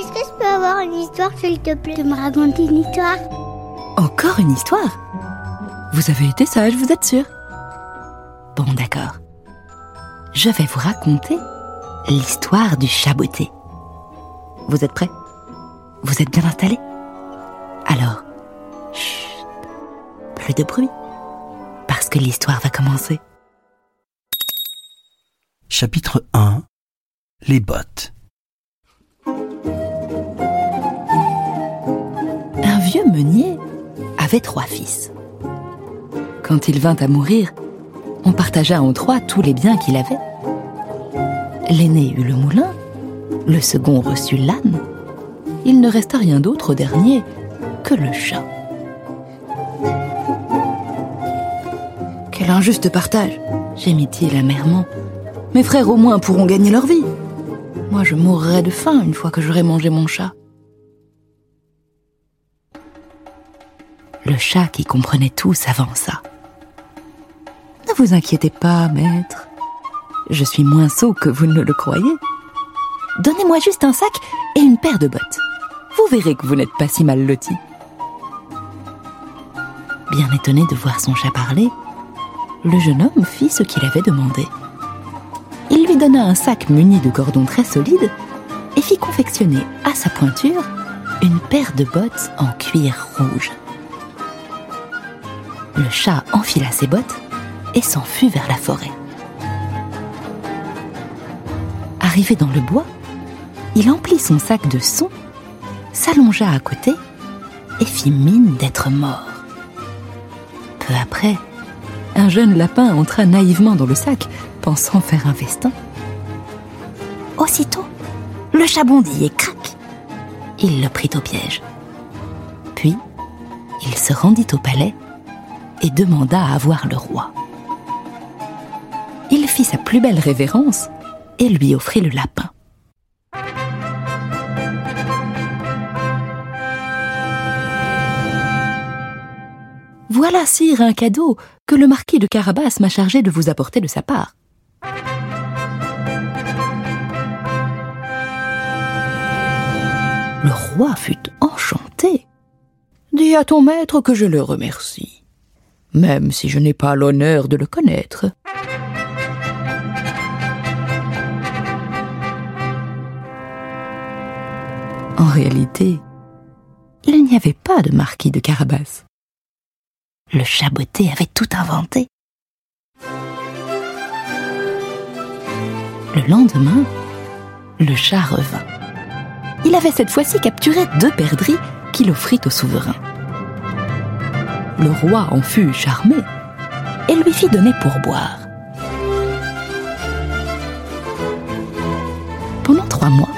Est-ce que je peux avoir une histoire, s'il te plaît, de me raconter une histoire? Encore une histoire? Vous avez été sage, vous êtes sûr? Bon, d'accord. Je vais vous raconter l'histoire du chaboté. Vous êtes prêts? Vous êtes bien installés? Alors, chut, plus de bruit, parce que l'histoire va commencer. Chapitre 1 Les bottes. Meunier avait trois fils. Quand il vint à mourir, on partagea en trois tous les biens qu'il avait. L'aîné eut le moulin, le second reçut l'âne. Il ne resta rien d'autre au dernier que le chat. Quel injuste partage gémit-il amèrement. Mes frères au moins pourront gagner leur vie. Moi je mourrai de faim une fois que j'aurai mangé mon chat. Le chat qui comprenait tout s'avança. Ne vous inquiétez pas, maître. Je suis moins sot que vous ne le croyez. Donnez-moi juste un sac et une paire de bottes. Vous verrez que vous n'êtes pas si mal loti. Bien étonné de voir son chat parler, le jeune homme fit ce qu'il avait demandé. Il lui donna un sac muni de cordons très solides et fit confectionner à sa pointure une paire de bottes en cuir rouge. Le chat enfila ses bottes et s'enfuit vers la forêt. Arrivé dans le bois, il emplit son sac de son, s'allongea à côté et fit mine d'être mort. Peu après, un jeune lapin entra naïvement dans le sac, pensant faire un festin. Aussitôt, le chat bondit et crac, il le prit au piège. Puis, il se rendit au palais et demanda à voir le roi. Il fit sa plus belle révérence et lui offrit le lapin. Voilà, sire, un cadeau que le marquis de Carabas m'a chargé de vous apporter de sa part. Le roi fut enchanté. Dis à ton maître que je le remercie, même si je n'ai pas l'honneur de le connaître. En réalité, il n'y avait pas de marquis de Carabas. Le chaboté avait tout inventé. Le lendemain, le chat revint. Il avait cette fois-ci capturé deux perdrix qu'il offrit au souverain. Le roi en fut charmé et lui fit donner pour boire. Pendant trois mois,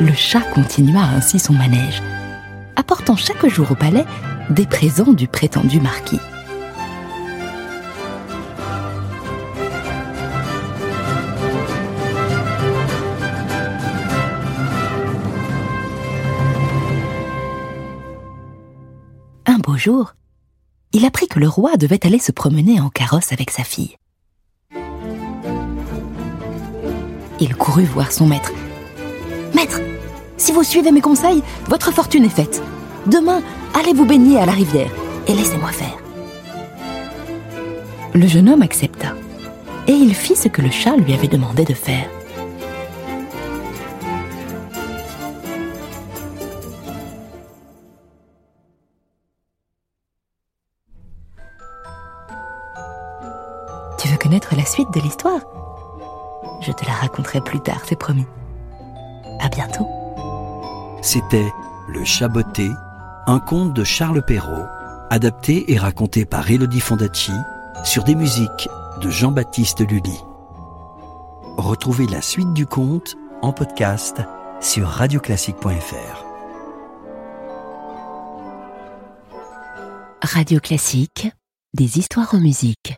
le chat continua ainsi son manège, apportant chaque jour au palais des présents du prétendu marquis. Un beau jour, il apprit que le roi devait aller se promener en carrosse avec sa fille. Il courut voir son maître. Maître, si vous suivez mes conseils, votre fortune est faite. Demain, allez vous baigner à la rivière et laissez-moi faire. Le jeune homme accepta et il fit ce que le chat lui avait demandé de faire. Connaître la suite de l'histoire Je te la raconterai plus tard, c'est promis. À bientôt. C'était Le Chaboté, un conte de Charles Perrault, adapté et raconté par Elodie Fondacci sur des musiques de Jean-Baptiste Lully. Retrouvez la suite du conte en podcast sur radioclassique.fr. Radio Classique, des histoires en musique.